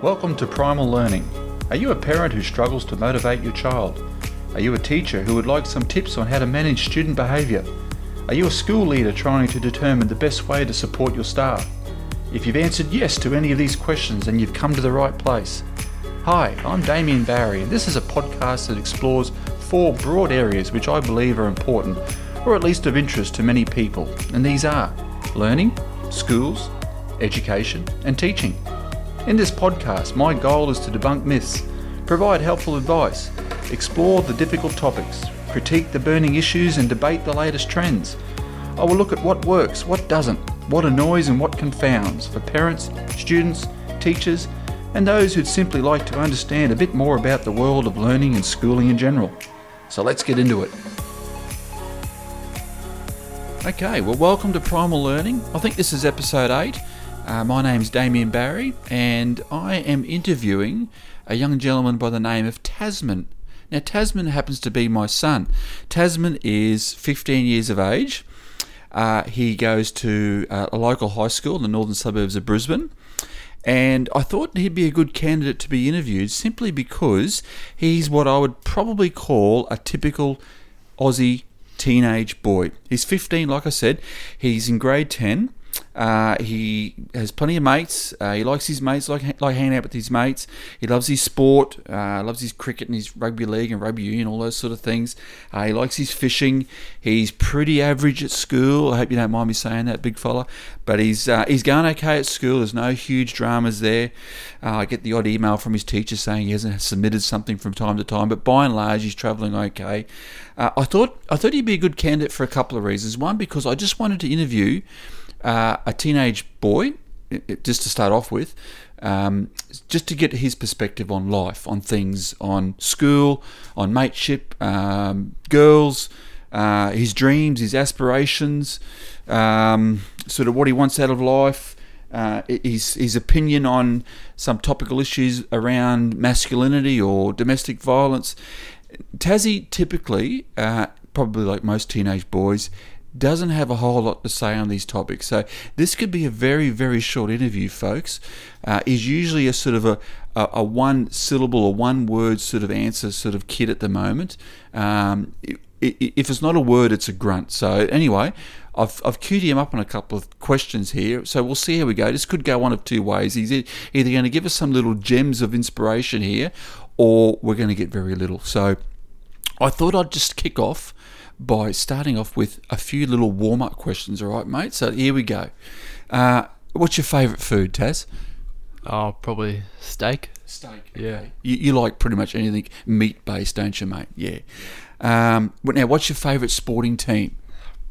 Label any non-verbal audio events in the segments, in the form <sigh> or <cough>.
Welcome to Primal Learning. Are you a parent who struggles to motivate your child? Are you a teacher who would like some tips on how to manage student behaviour? Are you a school leader trying to determine the best way to support your staff? If you've answered yes to any of these questions, then you've come to the right place. Hi, I'm Damien Barry, and this is a podcast that explores four broad areas which I believe are important, or at least of interest to many people, and these are learning, schools, education, and teaching. In this podcast, my goal is to debunk myths, provide helpful advice, explore the difficult topics, critique the burning issues, and debate the latest trends. I will look at what works, what doesn't, what annoys and what confounds for parents, students, teachers, and those who'd simply like to understand a bit more about the world of learning and schooling in general. So let's get into it. Okay, well, welcome to Primal Learning. I think this is episode 8. Uh, my name's Damien Barry, and I am interviewing a young gentleman by the name of Tasman. Now, Tasman happens to be my son. Tasman is 15 years of age. Uh, he goes to uh, a local high school in the northern suburbs of Brisbane. And I thought he'd be a good candidate to be interviewed simply because he's what I would probably call a typical Aussie teenage boy. He's 15, like I said. He's in grade 10. Uh, he has plenty of mates. Uh, he likes his mates, like like hanging out with his mates. He loves his sport, uh, loves his cricket and his rugby league and rugby union, all those sort of things. Uh, he likes his fishing. He's pretty average at school. I hope you don't mind me saying that, big fella. But he's uh, he's going okay at school. There's no huge dramas there. Uh, I get the odd email from his teacher saying he hasn't submitted something from time to time, but by and large, he's travelling okay. I thought I thought he'd be a good candidate for a couple of reasons. One, because I just wanted to interview uh, a teenage boy, just to start off with, um, just to get his perspective on life, on things, on school, on mateship, um, girls, uh, his dreams, his aspirations, um, sort of what he wants out of life. Uh, his his opinion on some topical issues around masculinity or domestic violence. Tassie typically, uh, probably like most teenage boys, doesn't have a whole lot to say on these topics. So this could be a very, very short interview, folks. Uh, is usually a sort of a, a, a, one syllable or one word sort of answer sort of kit at the moment. Um, if it's not a word, it's a grunt. So anyway, I've, I've queued him up on a couple of questions here, so we'll see how we go. This could go one of two ways. He's either going to give us some little gems of inspiration here, or we're going to get very little. So I thought I'd just kick off by starting off with a few little warm up questions, all right, mate? So here we go. Uh, what's your favourite food, Taz? Oh, probably steak. Steak. Okay. Yeah. You, you, like pretty much anything meat based, don't you, mate? Yeah. Um, now, what's your favourite sporting team?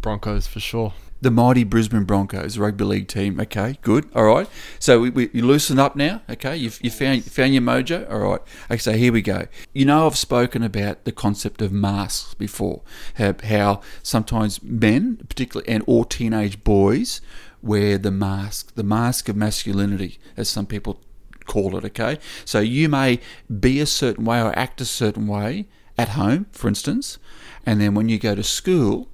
Broncos for sure the mighty Brisbane Broncos rugby league team. Okay, good. All right. So we, we you loosen up now. Okay, you've you found found your mojo. All right. Okay, so here we go. You know I've spoken about the concept of masks before. How, how sometimes men, particularly and or teenage boys, wear the mask, the mask of masculinity, as some people call it. Okay, so you may be a certain way or act a certain way at home, for instance, and then when you go to school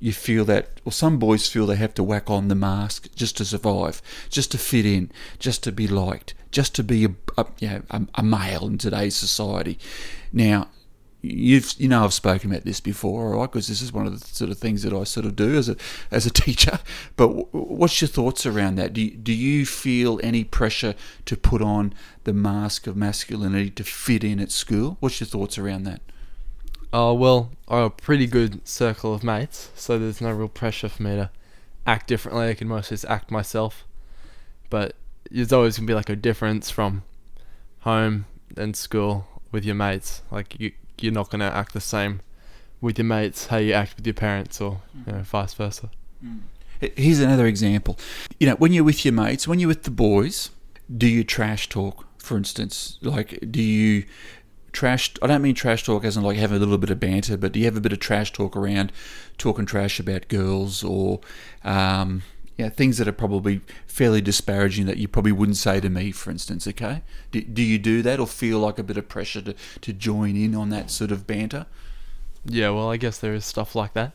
you feel that, or some boys feel they have to whack on the mask just to survive, just to fit in, just to be liked, just to be a, a you know, a, a male in today's society. Now, you've you know I've spoken about this before, right? Because this is one of the sort of things that I sort of do as a as a <laughs> teacher. But what's your thoughts around that? Do you, do you feel any pressure to put on the mask of masculinity to fit in at school? What's your thoughts around that? Oh, well, I'm a pretty good circle of mates, so there's no real pressure for me to act differently. I can mostly just act myself. But there's always going to be like a difference from home and school with your mates. Like, you, you're not going to act the same with your mates how you act with your parents or you know, vice versa. Mm. Here's another example. You know, when you're with your mates, when you're with the boys, do you trash talk, for instance? Like, do you trash I don't mean trash talk as in like having a little bit of banter, but do you have a bit of trash talk around talking trash about girls or um, yeah, things that are probably fairly disparaging that you probably wouldn't say to me, for instance, okay? Do, do you do that or feel like a bit of pressure to, to join in on that sort of banter? Yeah, well, I guess there is stuff like that.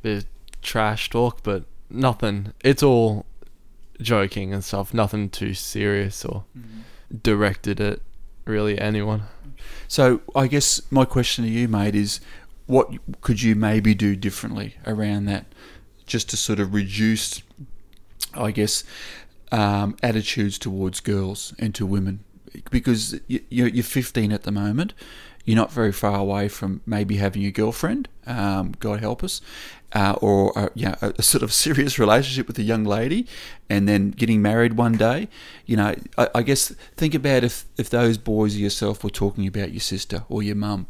There's trash talk, but nothing. It's all joking and stuff, nothing too serious or. Mm-hmm directed at really anyone. So I guess my question to you, mate, is what could you maybe do differently around that, just to sort of reduce, I guess, um, attitudes towards girls and to women, because you, you're 15 at the moment. You're not very far away from maybe having a girlfriend, um, God help us, uh, or a, you know, a, sort of <laughs> serious relationship with a young lady, and then getting married one day. You know, I, I guess think about if if those boys or yourself were talking about your sister or your mum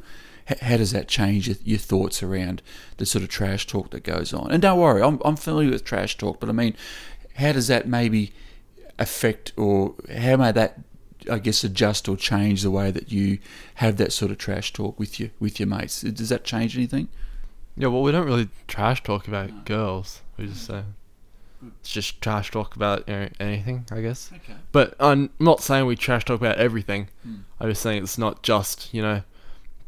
how does that change your, thoughts around the sort of trash talk that goes on? And don't worry, I'm, I'm familiar with trash talk, but I mean, how does that maybe affect or how may that I guess adjust or change the way that you have that sort of trash talk with you with your mates. Does that change anything? Yeah, well, we don't really trash talk about no. girls. We just say it's just trash talk about you know, anything, I guess. Okay. But I'm not saying we trash talk about everything. Mm. I'm just saying it's not just you know,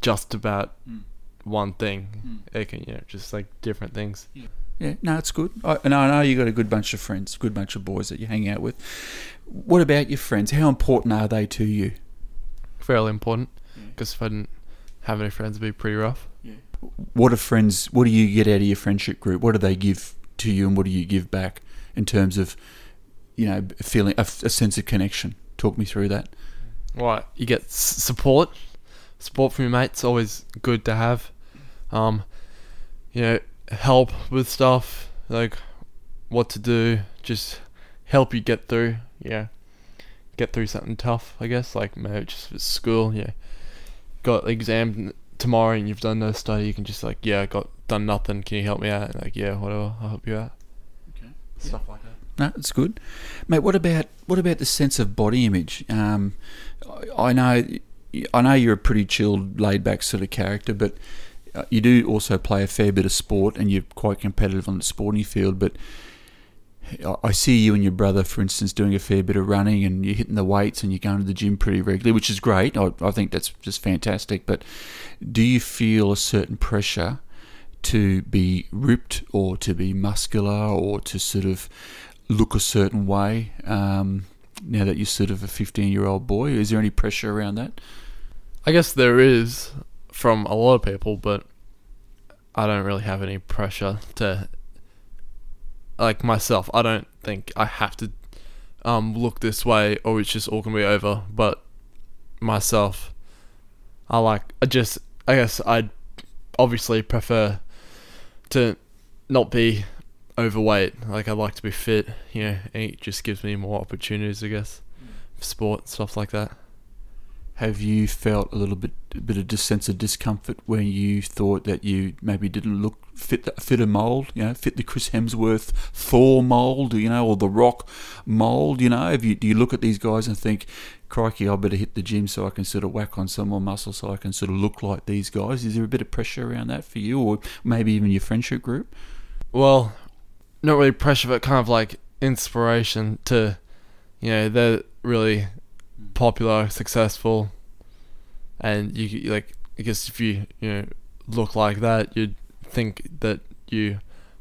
just about mm. one thing. Mm. It can you know just like different things. Yeah. Yeah, no, it's good. I, and I know you got a good bunch of friends, good bunch of boys that you hang out with. What about your friends? How important are they to you? Fairly important, because yeah. if I didn't have any friends, it'd be pretty rough. Yeah. What are friends? What do you get out of your friendship group? What do they give to you, and what do you give back in terms of, you know, feeling a, a sense of connection? Talk me through that. Right, you get support. Support from your mates always good to have. Um, you know, help with stuff like what to do, just help you get through. Yeah, get through something tough. I guess like maybe just for school. Yeah, got exam tomorrow and you've done no study. You can just like yeah, got done nothing. Can you help me out? like yeah, whatever. I'll help you out. Okay. Stuff yeah. like that. No, it's good, mate. What about what about the sense of body image? Um, I know, I know you're a pretty chilled, laid back sort of character, but uh, you do also play a fair bit of sport and you're quite competitive on the sporting field. But I see you and your brother, for instance, doing a fair bit of running and you're hitting the weights and you're going to the gym pretty regularly, which is great. I, I think that's just fantastic. But do you feel a certain pressure to be ripped or to be muscular or to sort of look a certain way um, now that you're sort of a 15 year old boy? Is there any pressure around that? I guess there is from a lot of people, but I don't really have any pressure to like myself. I don't think I have to um, look this way or it's just all gonna be over. But myself, I like. I just. I guess I'd obviously prefer to not be overweight. Like I like to be fit. You know, and it just gives me more opportunities. I guess, for sport stuff like that have you felt a little bit a bit of a sense of discomfort when you thought that you maybe didn't look fit fit a mold, you know, fit the Chris Hemsworth Thor mold, you know, or the Rock mold, you know? Have you do you look at these guys and think, crikey, I better hit the gym so I can sort of whack on some more muscle so I can sort of look like these guys? Is there a bit of pressure around that for you, or maybe even your friendship group? Well, not really pressure, but kind of like inspiration to, you know, they're really popular, successful, and you like I guess if you you know look like that, you'd think that you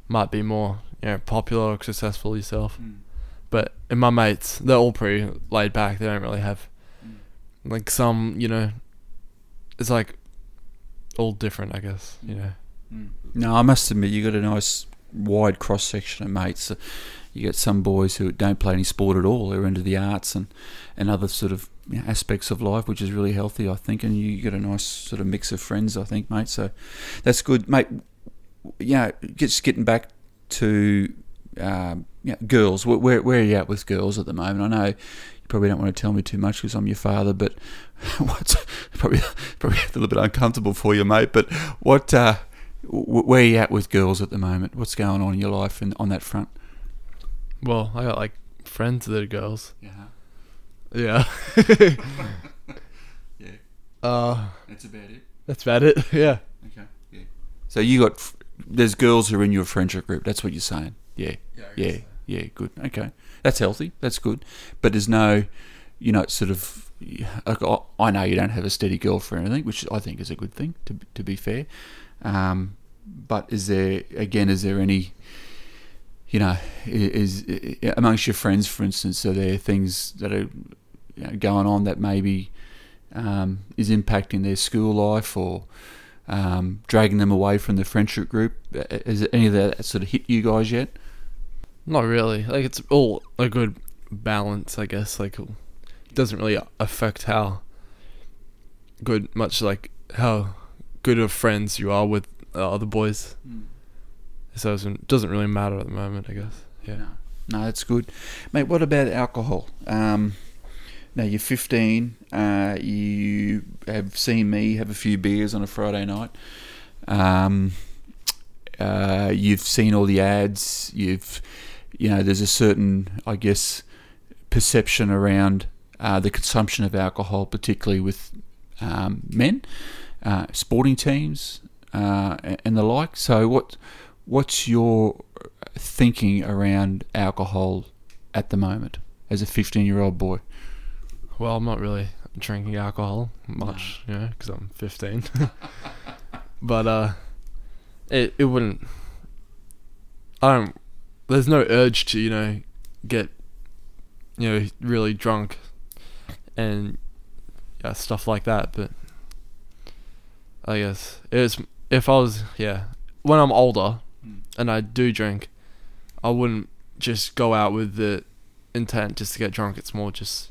might be more you know popular or successful yourself. Mm. But in my mates, they're all pretty laid back. They don't really have mm. like some you know. It's like all different, I guess. You know. Mm. No, I must admit, you got a nice wide cross section of mates you get some boys who don't play any sport at all; they're into the arts and and other sort of you know, aspects of life, which is really healthy, I think. And you get a nice sort of mix of friends, I think, mate. So that's good, mate. Yeah, just getting back to um, yeah, girls. Where where are you at with girls at the moment? I know you probably don't want to tell me too much because I'm your father, but <laughs> what's probably probably a little bit uncomfortable for you, mate. But what uh, where are you at with girls at the moment? What's going on in your life and on that front? Well, I got like friends that are girls. Yeah. Yeah. <laughs> <laughs> yeah. Uh, that's about it. That's about it. <laughs> Yeah. Okay. Yeah. So you got there's girls who are in your friendship group. That's what you're saying. Yeah. Yeah. Yeah. So. yeah. Good. Okay. That's healthy. That's good. But there's no, you know, sort of. I know you don't have a steady girlfriend or anything, which I think is a good thing. To to be fair, um, but is there again? Is there any? You know, is, is, amongst your friends, for instance, are there things that are you know, going on that maybe um, is impacting their school life or um, dragging them away from the friendship group? Uh, Has any of that sort of hit you guys yet? Not really. Like it's all a good balance, I guess. Like it doesn't really affect how good, much like how good of friends you are with uh, other boys. So it doesn't- really matter at the moment, I guess. Yeah. No, no, that's good, mate. What about alcohol? Um, now you're 15. Uh, you have seen me have a few beers on a Friday night. Um, uh, you've seen all the ads. You've, you know, there's a certain, I guess, perception around uh, the consumption of alcohol, particularly with um, men, uh, sporting teams, uh, and the like. So, what, what's your thinking around alcohol at the moment as a 15 year old boy? Well, I'm not really drinking alcohol much, you know, because I'm 15. <laughs> but uh, it it wouldn't. I don't. There's no urge to you know get you know really drunk and yeah stuff like that. But I guess it's if I was yeah when I'm older. And I do drink, I wouldn't just go out with the intent just to get drunk. It's more just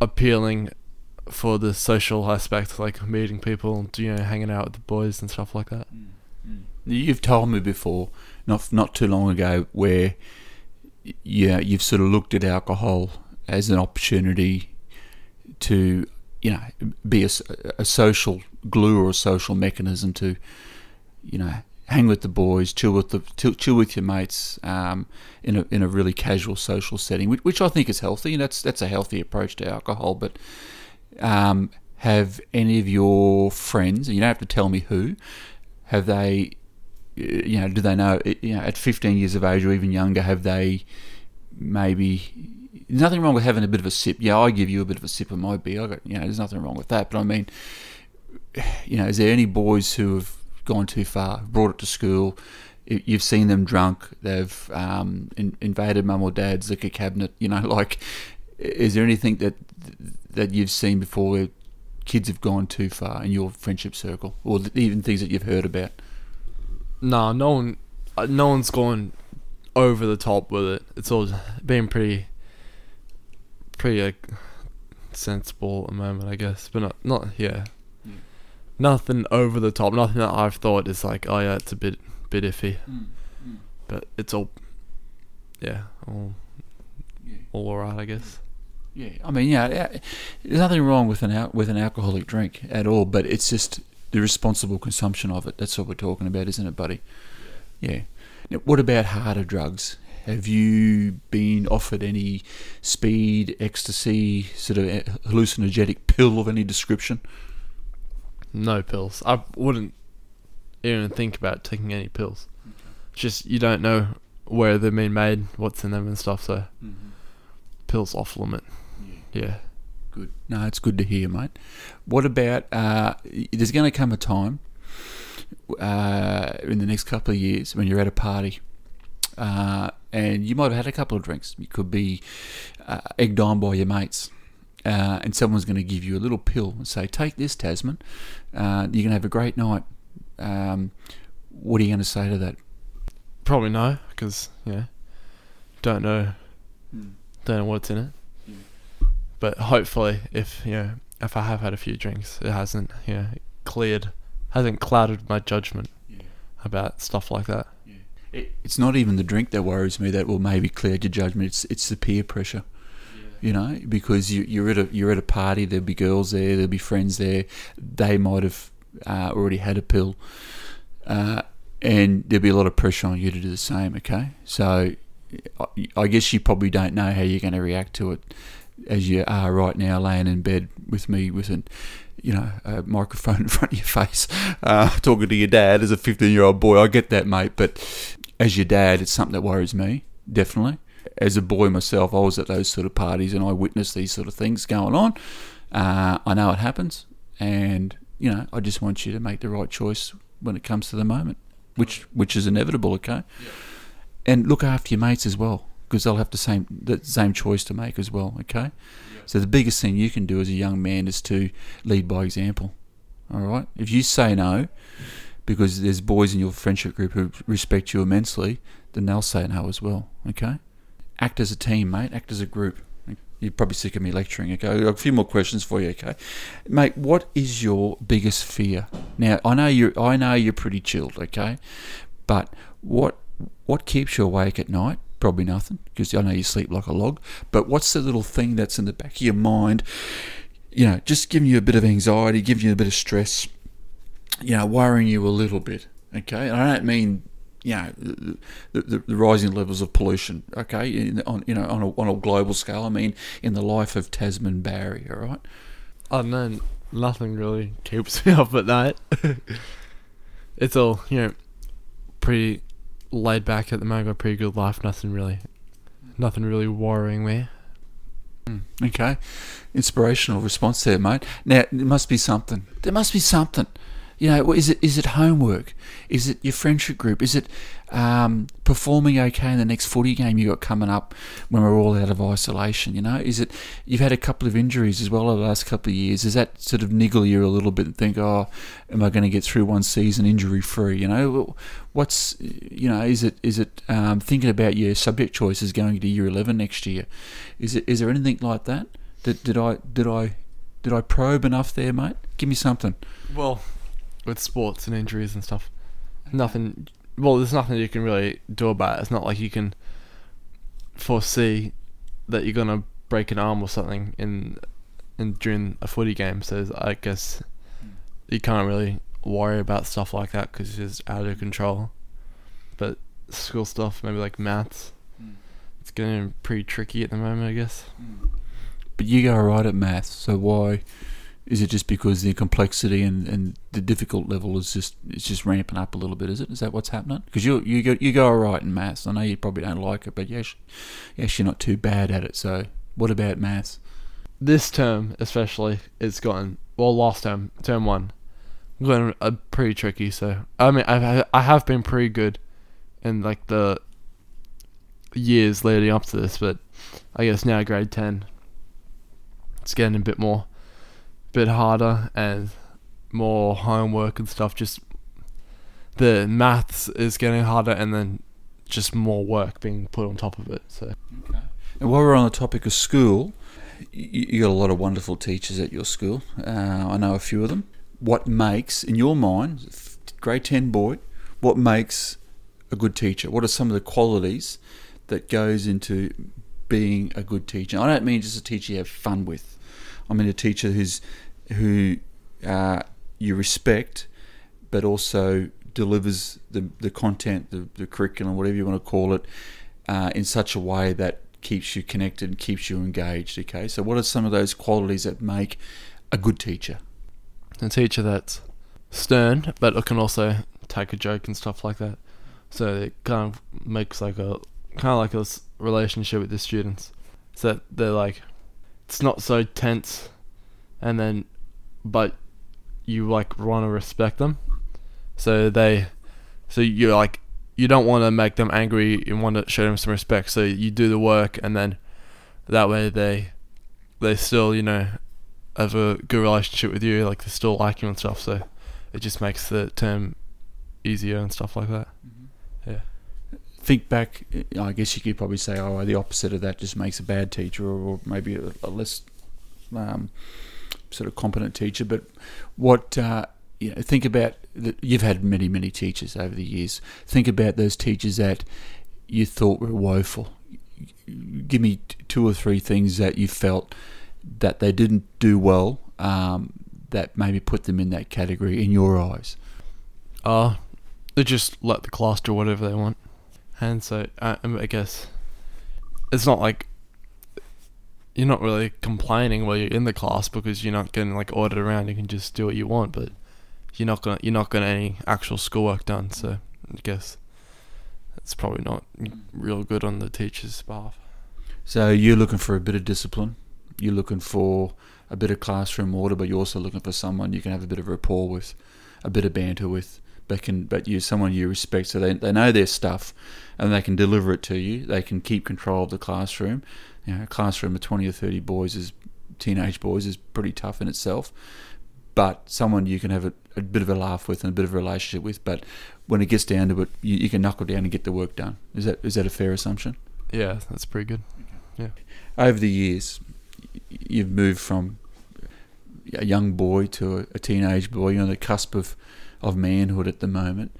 appealing for the social aspect, like meeting people, you know, hanging out with the boys and stuff like that. Mm, mm. You've told me before, not not too long ago, where yeah, you've sort of looked at alcohol as an opportunity to, you know, be a social glue or a social mechanism to, you know, hang with the boys, chill with the chill, chill with your mates, um, in a in a really casual social setting, which, which I think is healthy, and that's that's a healthy approach to alcohol. But um, have any of your friends, and you don't have to tell me who, have they you know, do they know, you know, at 15 years of age or even younger, have they maybe, nothing wrong with having a bit of a sip. Yeah, I give you a bit of a sip of my beer. I got, you know, there's nothing wrong with that. But I mean, you know, is there any boys who have gone too far, brought it to school? You've seen them drunk. They've um, in, invaded mum or dad's liquor cabinet. You know, <laughs> like, is there anything that that you've seen before where kids have gone too far in your friendship circle, or even things that you've heard about? Nah, no one, uh, no one's gone over the top with it. It's all been pretty, pretty like sensible at the moment, I guess. But not, not yeah. Nothing over the top. Nothing that I've thought is like, oh yeah, it's a bit, bit iffy. But it's all, yeah, all, Yeah. all alright, I guess. Yeah, I mean, yeah, yeah, there's nothing wrong with an al- with an alcoholic drink at all, but it's just the responsible consumption of it. That's what we're talking about, isn't it, buddy? Yeah. Now, what about harder drugs? Have you been offered any speed, ecstasy, sort of eh, hallucinogenic pill of any description? No pills. I wouldn't even think about taking any pills. Just you don't know where they've been made, what's in them and stuff. So pills off limit. Yeah. Good. No, it's good to hear, mate. What about? Uh, there's going to come a time uh, in the next couple of years when you're at a party, uh, and you might have had a couple of drinks. You could be uh, egged on by your mates, uh, and someone's going to give you a little pill and say, "Take this, Tasman. Uh, you're going to have a great night." Um, what are you going to say to that? Probably no, because yeah, don't know, don't know what's in it. But hopefully, if you know, if I have had a few drinks, it hasn't, you know, cleared, hasn't clouded my judgment about stuff like that. It, it's not even the drink that worries me that will maybe clear your judgment. It's it's the peer pressure. You know, because you, you're at a you're at a party. There'll be girls there. There'll be friends there. They might have uh, already had a pill, uh, and there'll be a lot of pressure on you to do the same. Okay, so I, guess you probably don't know how you're going to react to it as you are right now, laying in bed with me with an you know a microphone <laughs> in front of your face, uh, talking to your dad as a 15 year old boy. I get that, mate, but as your dad, it's something that worries me definitely. As a boy myself, I was at those sort of parties and I witnessed these sort of things going on. Uh, I know it happens, and you know I just want you to make the right choice when it comes to the moment, which which is inevitable. Okay, and look after your mates as well, because they'll have the same the same choice to make as well. Okay, so the biggest thing you can do as a young man is to lead by example. All right, if you say no, because there's boys in your friendship group who respect you immensely, then they'll say no as well. Okay, act as a team, mate. Act as a group. You're probably sick of me lecturing. Okay, a few more questions for you. Okay, mate, what is your biggest fear? Now, I know you're, I know you're pretty chilled. Okay, but what, what keeps you awake at night? Probably nothing, because I know you sleep like a log. But what's the little thing that's in the back of your mind? You know, just giving you a bit of anxiety, giving you a bit of stress. You know, worrying you a little bit. Okay, and I don't mean you know the, the, the, rising levels of pollution. Okay, in, on you know on a, on a global scale. I mean, in the life of Tasman Barry. All right. I don't know. Nothing really keeps <laughs> me up at night. <laughs> it's all you know, pretty laid back at the moment. Got a pretty good life. Nothing really, nothing really worrying me. Hmm, okay, inspirational response there, mate. Now there must be something. There must be something. You know, is it is it homework? Is it your friendship group? Is it um, performing okay in the next footy game you got coming up when we're all out of isolation? You know, is it you've had a couple of injuries as well over the last couple of years? Does that sort of niggle you a little bit and think, oh, am I going to get through one season injury free? You know, what's you know, is it is it um, thinking about your subject choices going to year eleven next year? Is it is there anything like that? Did, did I did I did I probe enough there, mate? Give me something. Well, with sports and injuries and stuff. Nothing. Well, there's nothing you can really do about it. It's not like you can foresee that you're gonna break an arm or something in in during a footy game. So I guess you can't really worry about stuff like that because it's just out of control. But school stuff, maybe like maths, it's getting pretty tricky at the moment, I guess. But you go right at maths, so why? Is it just because the complexity and, and the difficult level is just it's just ramping up a little bit? Is it? Is that what's happening? Because you you go you go all right in maths. I know you probably don't like it, but yes, yes, you're not too bad at it. So what about maths? This term especially, it's gotten well. Last term, term one, gotten a pretty tricky. So I mean, I I have been pretty good in like the years leading up to this, but I guess now grade ten, it's getting a bit more bit harder and more homework and stuff. Just the maths is getting harder, and then just more work being put on top of it. So, okay. and while we're on the topic of school, you, you got a lot of wonderful teachers at your school. Uh, I know a few of them. What makes, in your mind, grade ten boy, what makes a good teacher? What are some of the qualities that goes into being a good teacher? I don't mean just a teacher you have fun with. I mean a teacher who's who uh, you respect, but also delivers the, the content, the, the curriculum, whatever you want to call it, uh, in such a way that keeps you connected and keeps you engaged. Okay, so what are some of those qualities that make a good teacher? A teacher that's stern, but can also take a joke and stuff like that. So it kind of makes like a kind of like a relationship with the students. So they're like, it's not so tense, and then but you like want to respect them. So they, so you're like you don't want to make them angry. You want to show them some respect. So you do the work, and then that way they they still you know have a good relationship with you. Like they still like you and stuff. So it just makes the term easier and stuff like that. Think back. I guess you could probably say, oh, the opposite of that just makes a bad teacher, or, maybe a, a less um, sort of competent teacher, but what uh, you know, think about that you've had many many teachers over the years. Think about those teachers that you thought were woeful. Give me two or three things that you felt that they didn't do well um, that maybe put them in that category in your eyes. Uh, they just let the class do whatever they want, and so I, I guess it's not like you're not really complaining while you're in the class because you're not getting like ordered around. You can just do what you want, but you're not gonna you're not gonna any actual schoolwork done. So I guess it's probably not real good on the teacher's behalf. So you're looking for a bit of discipline. You're looking for a bit of classroom order, but you're also looking for someone you can have a bit of rapport with, a bit of banter with, They can, but you're someone you respect, so they they know their stuff, and they can deliver it to you. They can keep control of the classroom. You know, a classroom of twenty or thirty boys is teenage boys is pretty tough in itself. But someone you can have a, a bit of a laugh with and a bit of a relationship with. But when it gets down to it, you, you can knuckle down and get the work done. Is that is that a fair assumption? Yeah, that's pretty good. Yeah. Over the years, you've moved from a young boy to a, a teenage boy. You're on the cusp of, of manhood at the moment.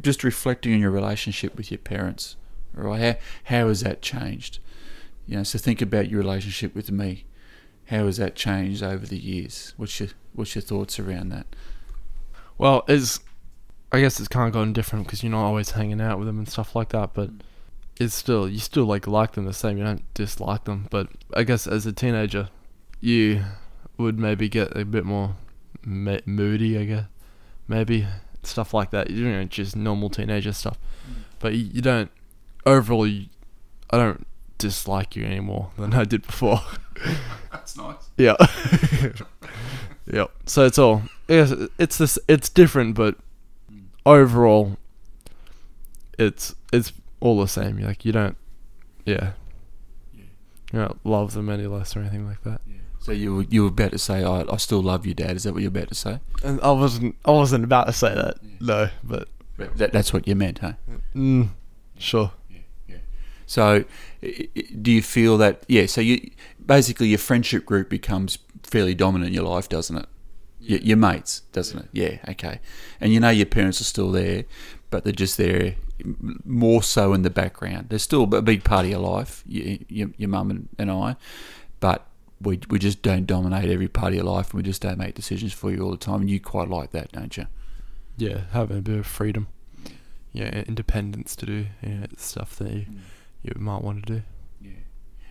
Just reflecting on your relationship with your parents, right? How how has that changed? You know, so think about your relationship with me. How has that changed over the years? What's your what's your thoughts around that? Well, it's I guess it's kind of gotten different because you're not always hanging out with them and stuff like that. But it's still you still like like them the same. You don't dislike them. But I guess as a teenager, you would maybe get a bit more moody. I guess maybe stuff like that. You know, just normal teenager stuff. Mm. But you, you don't overall. You, I don't dislike you anymore <laughs> than I did before. <laughs> That's nice. Yeah. <laughs> yep. So it's all. Yes, it's this. It's different, but mm. overall, it's it's all the same. Like you don't. Yeah. Yeah. You don't love them any less or anything like that. So you were, you were about to say, I, I still love you, Dad. Is that what you're about to say? And I wasn't. I wasn't about to say that. No, but. That, that's what you meant, huh? Mm, sure. So, i- i- do you feel that? Yeah. So you basically your friendship group becomes fairly dominant in your life, doesn't it? Your, your mates, doesn't it? Yeah. Okay. And you know your parents are still there, but they're just there more so in the background. They're still a big part of your life, your, your, your mum and, and I, but we we just don't dominate every part of your life, and we just don't make decisions for you all the time. And you quite like that, don't you? Yeah, having a bit of freedom. Yeah, independence to do yeah, stuff that you, you might want to do. Yeah.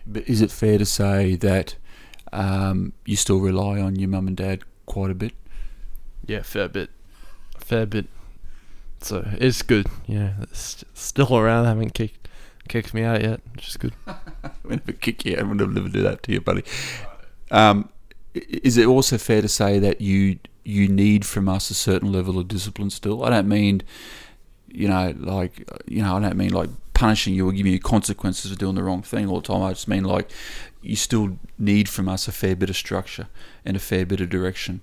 But is it fair to say that um, you still rely on your mum and dad quite a bit? Yeah, fair bit, fair bit. So it's good. Yeah, it's still around. Haven't kicked kicked me out yet, which is good. <laughs> Would never kick you out. I would never do that to you, buddy. Um, is it also fair to say that you you need from us a certain level of discipline still? I don't mean, you know, like you know, I don't mean like punishing you or giving you consequences for doing the wrong thing all the time. I just mean like you still need from us a fair bit of structure and a fair bit of direction.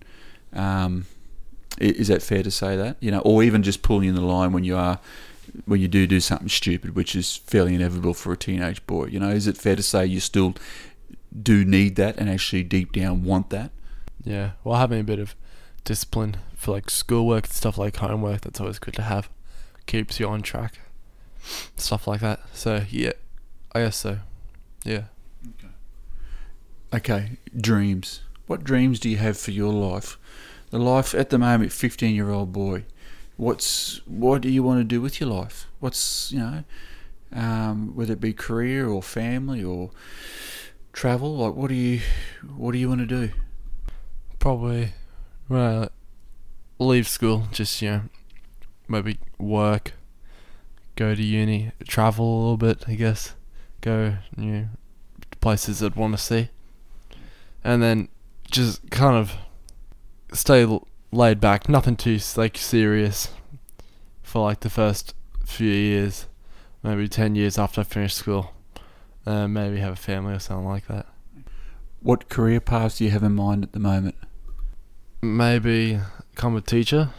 Um, is that fair to say that you know, or even just pulling in the line when you are when you do do something stupid, which is fairly inevitable for a teenage boy. You know, is it fair to say you still do need that and actually deep down want that? Yeah, well, having a bit of discipline for like schoolwork and stuff like homework, that's always good to have. Keeps you on track, stuff like that. So yeah, I guess so. Yeah. Okay, dreams. What dreams do you have for your life? The life at the moment, fifteen-year-old boy. What's what do you want to do with your life? What's you know, um, whether it be career or family or travel. Like, what do you what do you want to do? Probably I leave school, just you know, maybe work, go to uni, travel a little bit, I guess, go you know, places I'd want to see, and then just kind of stay laid back, nothing too like serious, for like the first few years, maybe ten years after I finish school, uh, maybe have a family or something like that. What career paths do you have in mind at the moment? maybe become a teacher.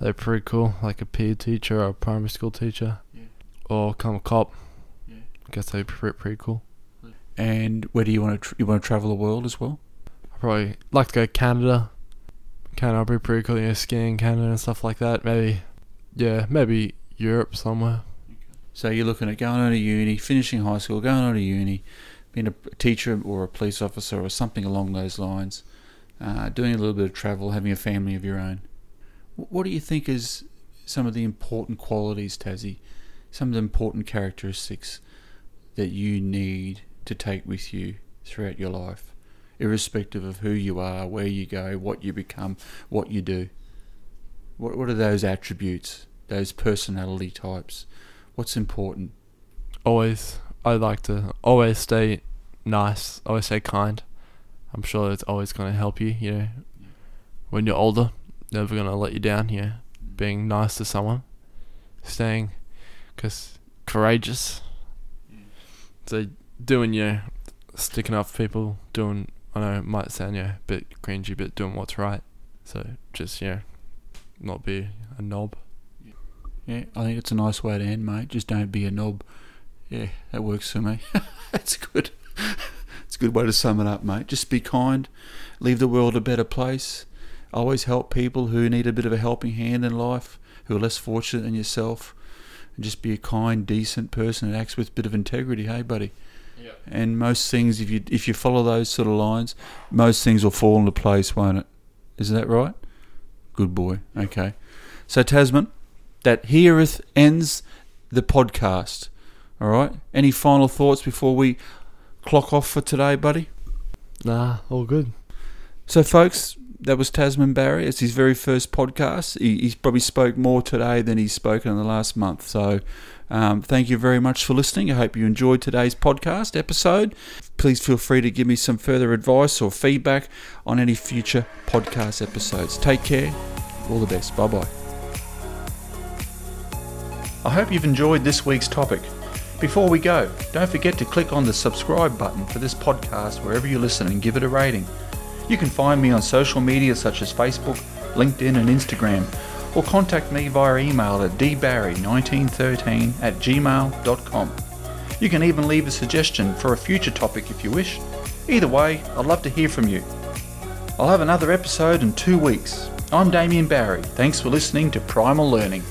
They're pretty cool, like a PE teacher or a primary school teacher, Yeah. or become a cop. Yeah. I guess they'd be pretty, pretty cool. And where do you want to tr- you want to travel the world as well? I'd probably like to go to Canada. Canada would be pretty cool, know, skiing in Canada and stuff like that. Maybe, yeah, maybe Europe somewhere. So you're looking at going on to uni, finishing high school, going on to uni, being a teacher or a police officer or something along those lines, uh, doing a little bit of travel, having a family of your own. What do you think is some of the important qualities, Tassie? Some of the important characteristics that you need to take with you throughout your life, irrespective of who you are, where you go, what you become, what you do. What What are those attributes, those personality types? What's important? Always, I like to always stay nice, always stay kind. I'm sure it's always going to help you, you know. When you're older, never going to let you down, you know, being nice to someone, staying, cause courageous. So doing your sticking up for people, doing I know it might sound yeah a bit cringy, but doing what's right. So just yeah, not be a knob. Yeah, I think it's a nice way to end, mate. Just don't be a knob. Yeah, that works for me. <laughs> That's good. <laughs> It's a good way to sum it up, mate. Just be kind, leave the world a better place. Always help people who need a bit of a helping hand in life, who are less fortunate than yourself. And just be a kind, decent person that acts with a bit of integrity, hey, buddy. Yeah. And most things, if you if you follow those sort of lines, most things will fall into place, won't it? Isn't that right? Good boy. Okay. So Tasman, that hereth ends the podcast. All right. Any final thoughts before we clock off for today, buddy? Nah, all good. So, folks, that was Tasman Barry. It's his very first podcast. He, he's probably spoke more today than he's spoken in the last month. So, um, thank you very much for listening. I hope you enjoyed today's podcast episode. Please feel free to give me some further advice or feedback on any future podcast episodes. Take care. All the best. Bye bye. I hope you've enjoyed this week's topic. Before we go, don't forget to click on the subscribe button for this podcast wherever you listen and give it a rating. You can find me on social media such as Facebook, LinkedIn, and Instagram, or contact me via email at dbarry1913 at gmail.com. You can even leave a suggestion for a future topic if you wish. Either way, I'd love to hear from you. I'll have another episode in two weeks. I'm Damien Barry. Thanks for listening to Primal Learning.